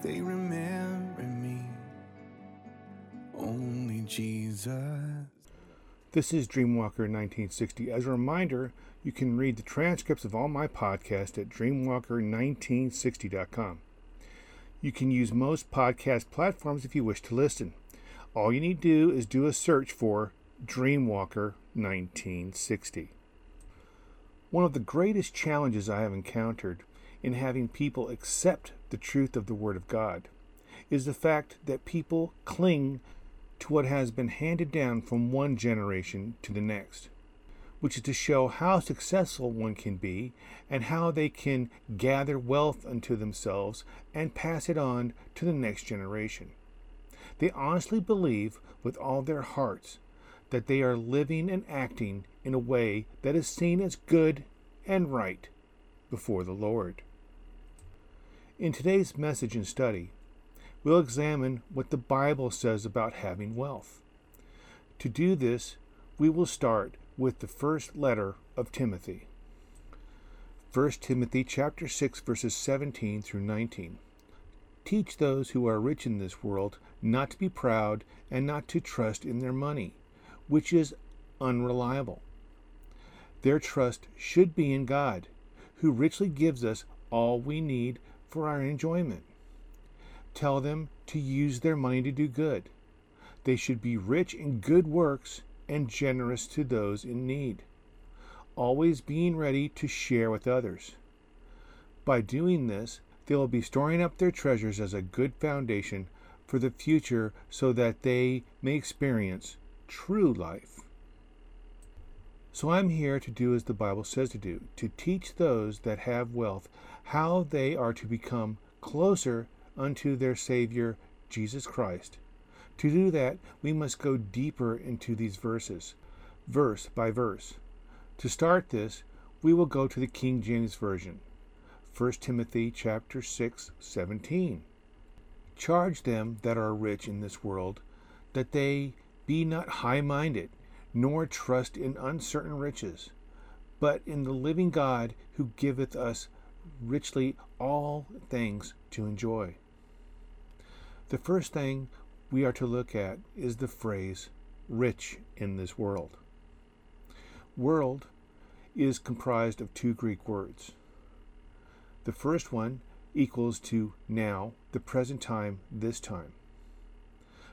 They remember me. Only Jesus. This is Dreamwalker 1960. As a reminder, you can read the transcripts of all my podcasts at dreamwalker1960.com. You can use most podcast platforms if you wish to listen. All you need to do is do a search for Dreamwalker 1960. One of the greatest challenges I have encountered in having people accept the truth of the Word of God is the fact that people cling to what has been handed down from one generation to the next, which is to show how successful one can be and how they can gather wealth unto themselves and pass it on to the next generation. They honestly believe with all their hearts that they are living and acting in a way that is seen as good and right before the Lord. In today's message and study, we'll examine what the Bible says about having wealth. To do this, we will start with the first letter of Timothy. 1 Timothy chapter 6 verses 17 through 19. Teach those who are rich in this world not to be proud and not to trust in their money, which is unreliable. Their trust should be in God, who richly gives us all we need for our enjoyment. Tell them to use their money to do good. They should be rich in good works and generous to those in need, always being ready to share with others. By doing this, they will be storing up their treasures as a good foundation for the future so that they may experience true life. So I'm here to do as the Bible says to do, to teach those that have wealth how they are to become closer unto their Savior, Jesus Christ. To do that, we must go deeper into these verses, verse by verse. To start this, we will go to the King James Version. 1 Timothy chapter 6, 17. Charge them that are rich in this world, that they be not high minded, nor trust in uncertain riches, but in the living God who giveth us richly all things to enjoy. The first thing we are to look at is the phrase rich in this world. World is comprised of two Greek words. The first one equals to now, the present time, this time.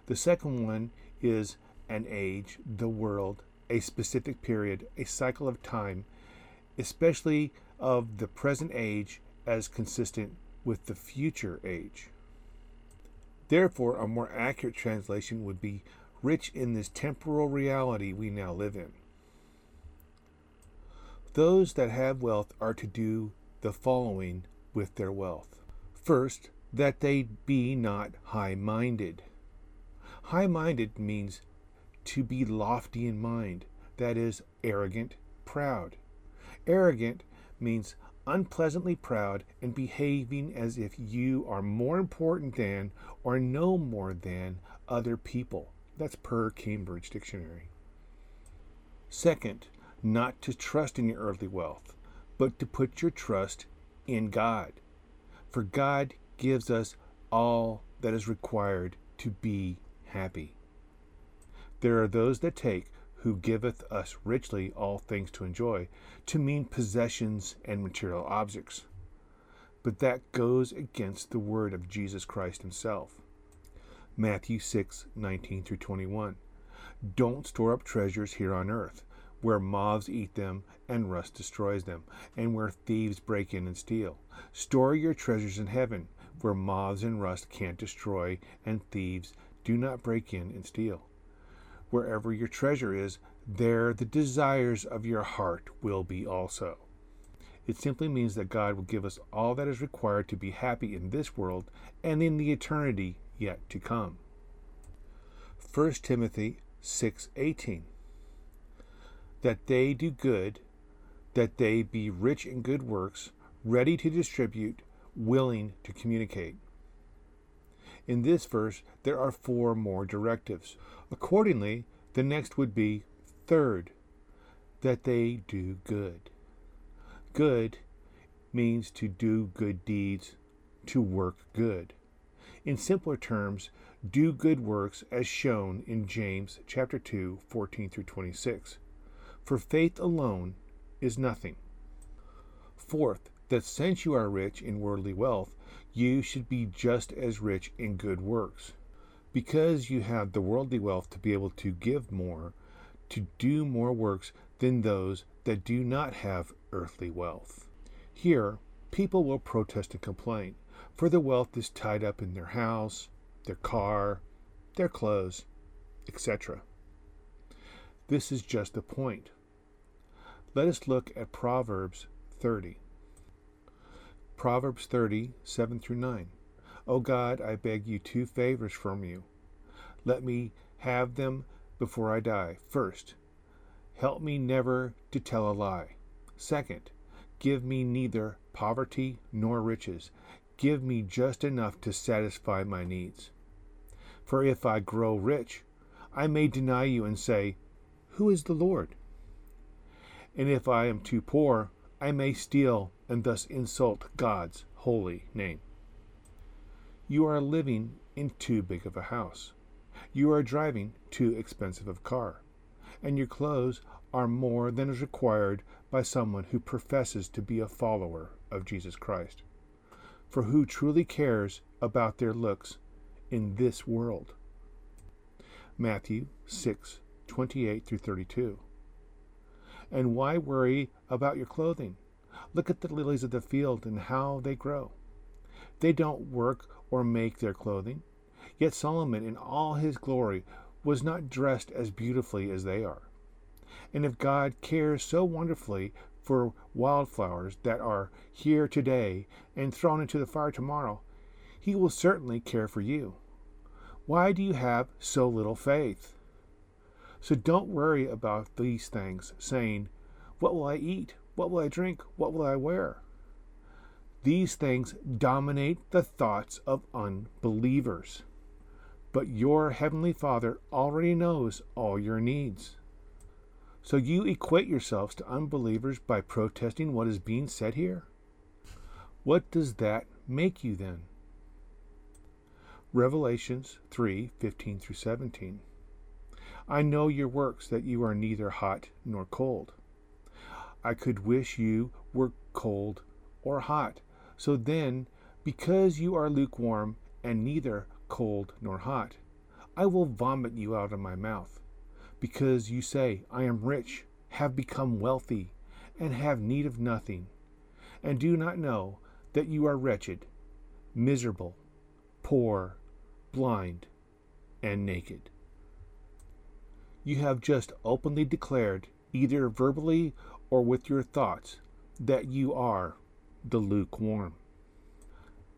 The second one is an age, the world, a specific period, a cycle of time, especially of the present age as consistent with the future age. Therefore, a more accurate translation would be rich in this temporal reality we now live in. Those that have wealth are to do the following with their wealth. First, that they be not high minded. High minded means to be lofty in mind, that is, arrogant, proud. Arrogant means unpleasantly proud and behaving as if you are more important than or know more than other people. That's per Cambridge Dictionary. Second, not to trust in your earthly wealth, but to put your trust in God. For God gives us all that is required to be happy. There are those that take who giveth us richly all things to enjoy, to mean possessions and material objects. But that goes against the word of Jesus Christ himself. Matthew 6 19 through 21. Don't store up treasures here on earth, where moths eat them and rust destroys them, and where thieves break in and steal. Store your treasures in heaven, where moths and rust can't destroy, and thieves do not break in and steal. Wherever your treasure is, there the desires of your heart will be also. It simply means that God will give us all that is required to be happy in this world and in the eternity yet to come. 1 Timothy 6:18 That they do good, that they be rich in good works, ready to distribute, willing to communicate. In this verse, there are four more directives. Accordingly, the next would be third, that they do good. Good means to do good deeds, to work good. In simpler terms, do good works as shown in James chapter 2, 14 through 26. For faith alone is nothing. Fourth, that since you are rich in worldly wealth, you should be just as rich in good works. Because you have the worldly wealth to be able to give more, to do more works than those that do not have earthly wealth. Here, people will protest and complain, for the wealth is tied up in their house, their car, their clothes, etc. This is just the point. Let us look at Proverbs 30. Proverbs 30, 7 through 9. O God, I beg you two favors from you. Let me have them before I die. First, help me never to tell a lie. Second, give me neither poverty nor riches. Give me just enough to satisfy my needs. For if I grow rich, I may deny you and say, Who is the Lord? And if I am too poor, I may steal and thus insult God's holy name. You are living in too big of a house. You are driving too expensive a car. And your clothes are more than is required by someone who professes to be a follower of Jesus Christ. For who truly cares about their looks in this world? Matthew 6 28 through 32. And why worry about your clothing? Look at the lilies of the field and how they grow. They don't work or make their clothing. Yet Solomon, in all his glory, was not dressed as beautifully as they are. And if God cares so wonderfully for wildflowers that are here today and thrown into the fire tomorrow, he will certainly care for you. Why do you have so little faith? So don't worry about these things, saying, What will I eat? What will I drink? What will I wear? These things dominate the thoughts of unbelievers. But your Heavenly Father already knows all your needs. So you equate yourselves to unbelievers by protesting what is being said here? What does that make you then? Revelations 3 15 through 17. I know your works, that you are neither hot nor cold. I could wish you were cold or hot. So then, because you are lukewarm and neither cold nor hot, I will vomit you out of my mouth. Because you say, I am rich, have become wealthy, and have need of nothing, and do not know that you are wretched, miserable, poor, blind, and naked. You have just openly declared, either verbally or with your thoughts, that you are the lukewarm.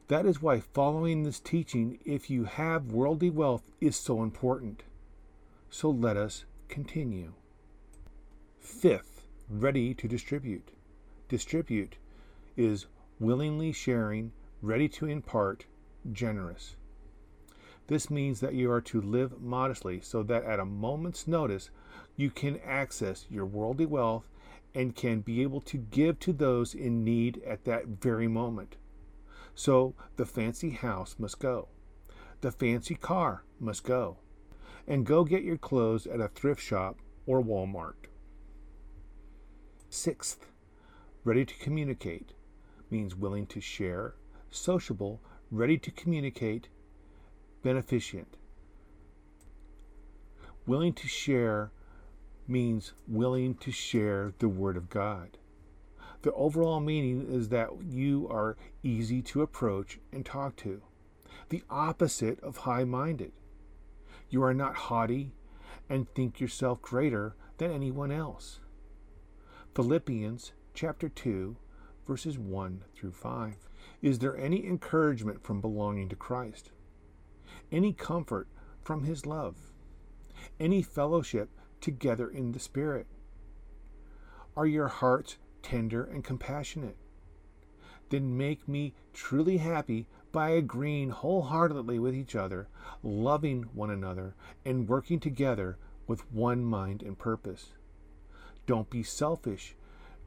That is why following this teaching, if you have worldly wealth, is so important. So let us continue. Fifth, ready to distribute. Distribute is willingly sharing, ready to impart, generous. This means that you are to live modestly so that at a moment's notice you can access your worldly wealth and can be able to give to those in need at that very moment. So the fancy house must go. The fancy car must go. And go get your clothes at a thrift shop or Walmart. Sixth, ready to communicate means willing to share, sociable, ready to communicate, beneficent. Willing to share means willing to share the Word of God. The overall meaning is that you are easy to approach and talk to, the opposite of high minded. You are not haughty and think yourself greater than anyone else. Philippians chapter 2, verses 1 through 5. Is there any encouragement from belonging to Christ? Any comfort from His love? Any fellowship together in the Spirit? Are your hearts tender and compassionate? Then make me truly happy by agreeing wholeheartedly with each other, loving one another, and working together with one mind and purpose. Don't be selfish.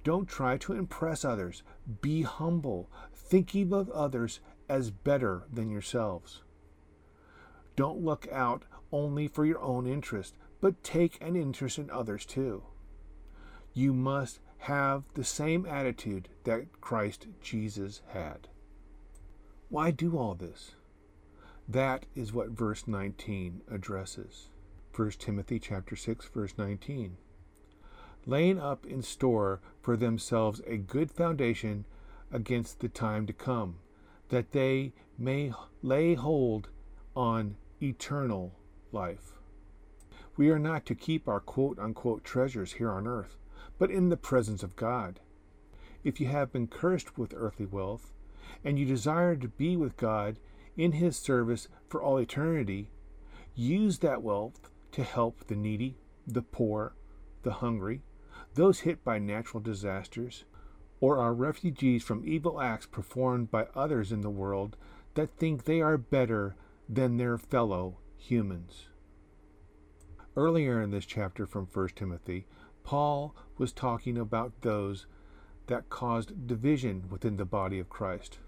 Don't try to impress others. Be humble, thinking of others as better than yourselves. Don't look out only for your own interest, but take an interest in others too. You must have the same attitude that Christ Jesus had. Why do all this? That is what verse 19 addresses. 1 Timothy chapter 6 verse 19. Laying up in store for themselves a good foundation against the time to come, that they may lay hold on eternal life. We are not to keep our quote unquote treasures here on earth, but in the presence of God. If you have been cursed with earthly wealth, and you desire to be with God in His service for all eternity, use that wealth to help the needy, the poor, the hungry, those hit by natural disasters, or are refugees from evil acts performed by others in the world that think they are better than their fellow humans. Earlier in this chapter from 1 Timothy, Paul was talking about those that caused division within the body of Christ.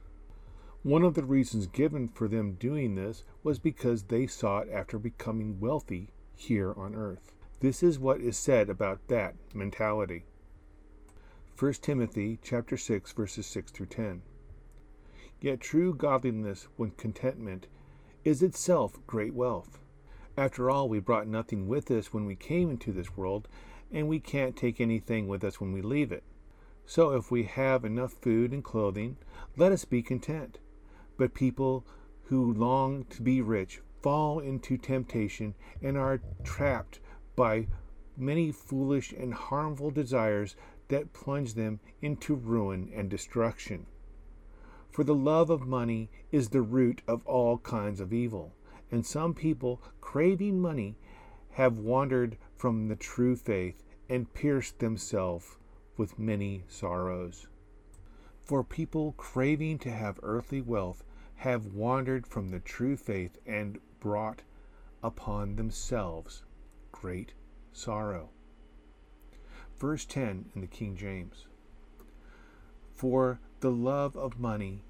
One of the reasons given for them doing this was because they sought after becoming wealthy here on earth. This is what is said about that mentality. 1 Timothy chapter 6 verses 6 through 10. Yet true godliness with contentment is itself great wealth. After all, we brought nothing with us when we came into this world, and we can't take anything with us when we leave it. So if we have enough food and clothing, let us be content. But people who long to be rich fall into temptation and are trapped by many foolish and harmful desires that plunge them into ruin and destruction. For the love of money is the root of all kinds of evil, and some people, craving money, have wandered from the true faith and pierced themselves with many sorrows. For people craving to have earthly wealth have wandered from the true faith and brought upon themselves great sorrow. Verse 10 in the King James For the love of money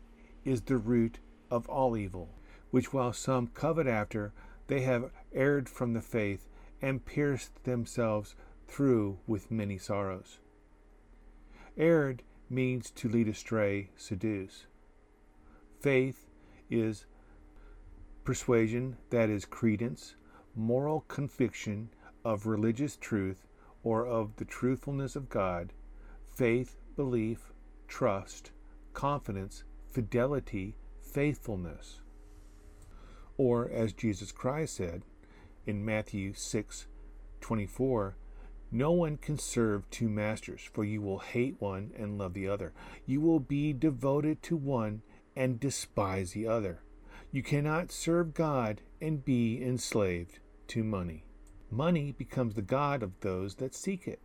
is the root of all evil, which while some covet after, they have erred from the faith and pierced themselves through with many sorrows. Erred means to lead astray, seduce. Faith is persuasion, that is, credence, moral conviction of religious truth or of the truthfulness of God, faith, belief, trust, confidence, fidelity, faithfulness. Or, as Jesus Christ said in Matthew 6 24, no one can serve two masters, for you will hate one and love the other. You will be devoted to one and despise the other. You cannot serve God and be enslaved to money. Money becomes the God of those that seek it,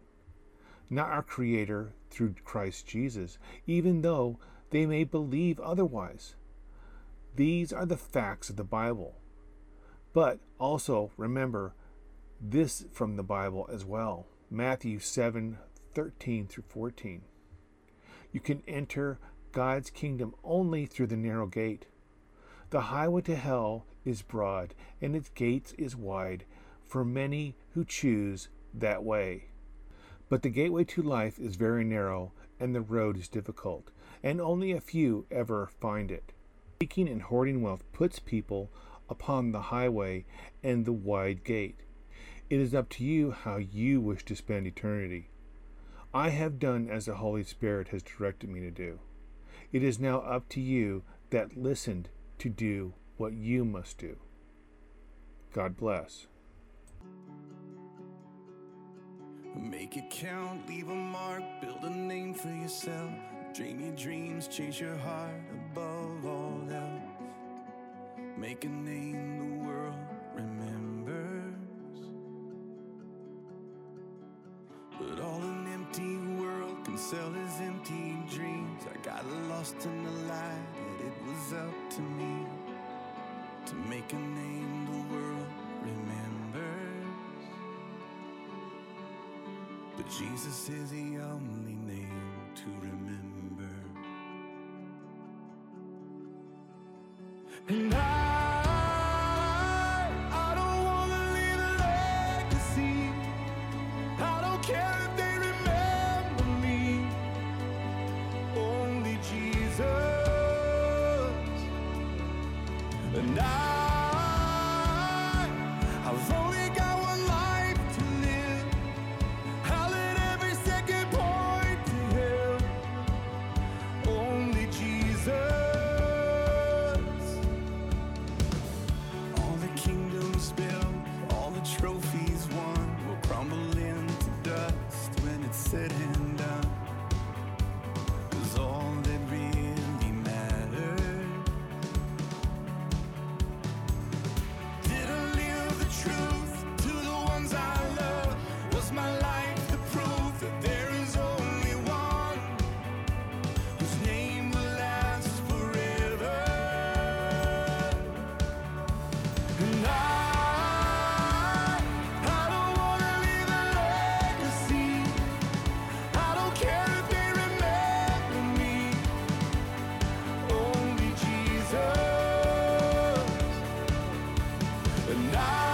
not our Creator through Christ Jesus, even though they may believe otherwise. These are the facts of the Bible. But also remember this from the Bible as well Matthew 7 13 through 14. You can enter God's kingdom only through the narrow gate. The highway to hell is broad, and its gates is wide, for many who choose that way. But the gateway to life is very narrow, and the road is difficult, and only a few ever find it. Seeking and hoarding wealth puts people upon the highway and the wide gate. It is up to you how you wish to spend eternity. I have done as the Holy Spirit has directed me to do. It is now up to you that listened to do what you must do. God bless. Make it count, leave a mark, build a name for yourself. Dream your dreams, chase your heart above. Make a name the world remembers. But all an empty world can sell is empty dreams. I got lost in the light, and it was up to me to make a name the world remembers. But Jesus is the only name to remember. And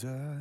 Jesus.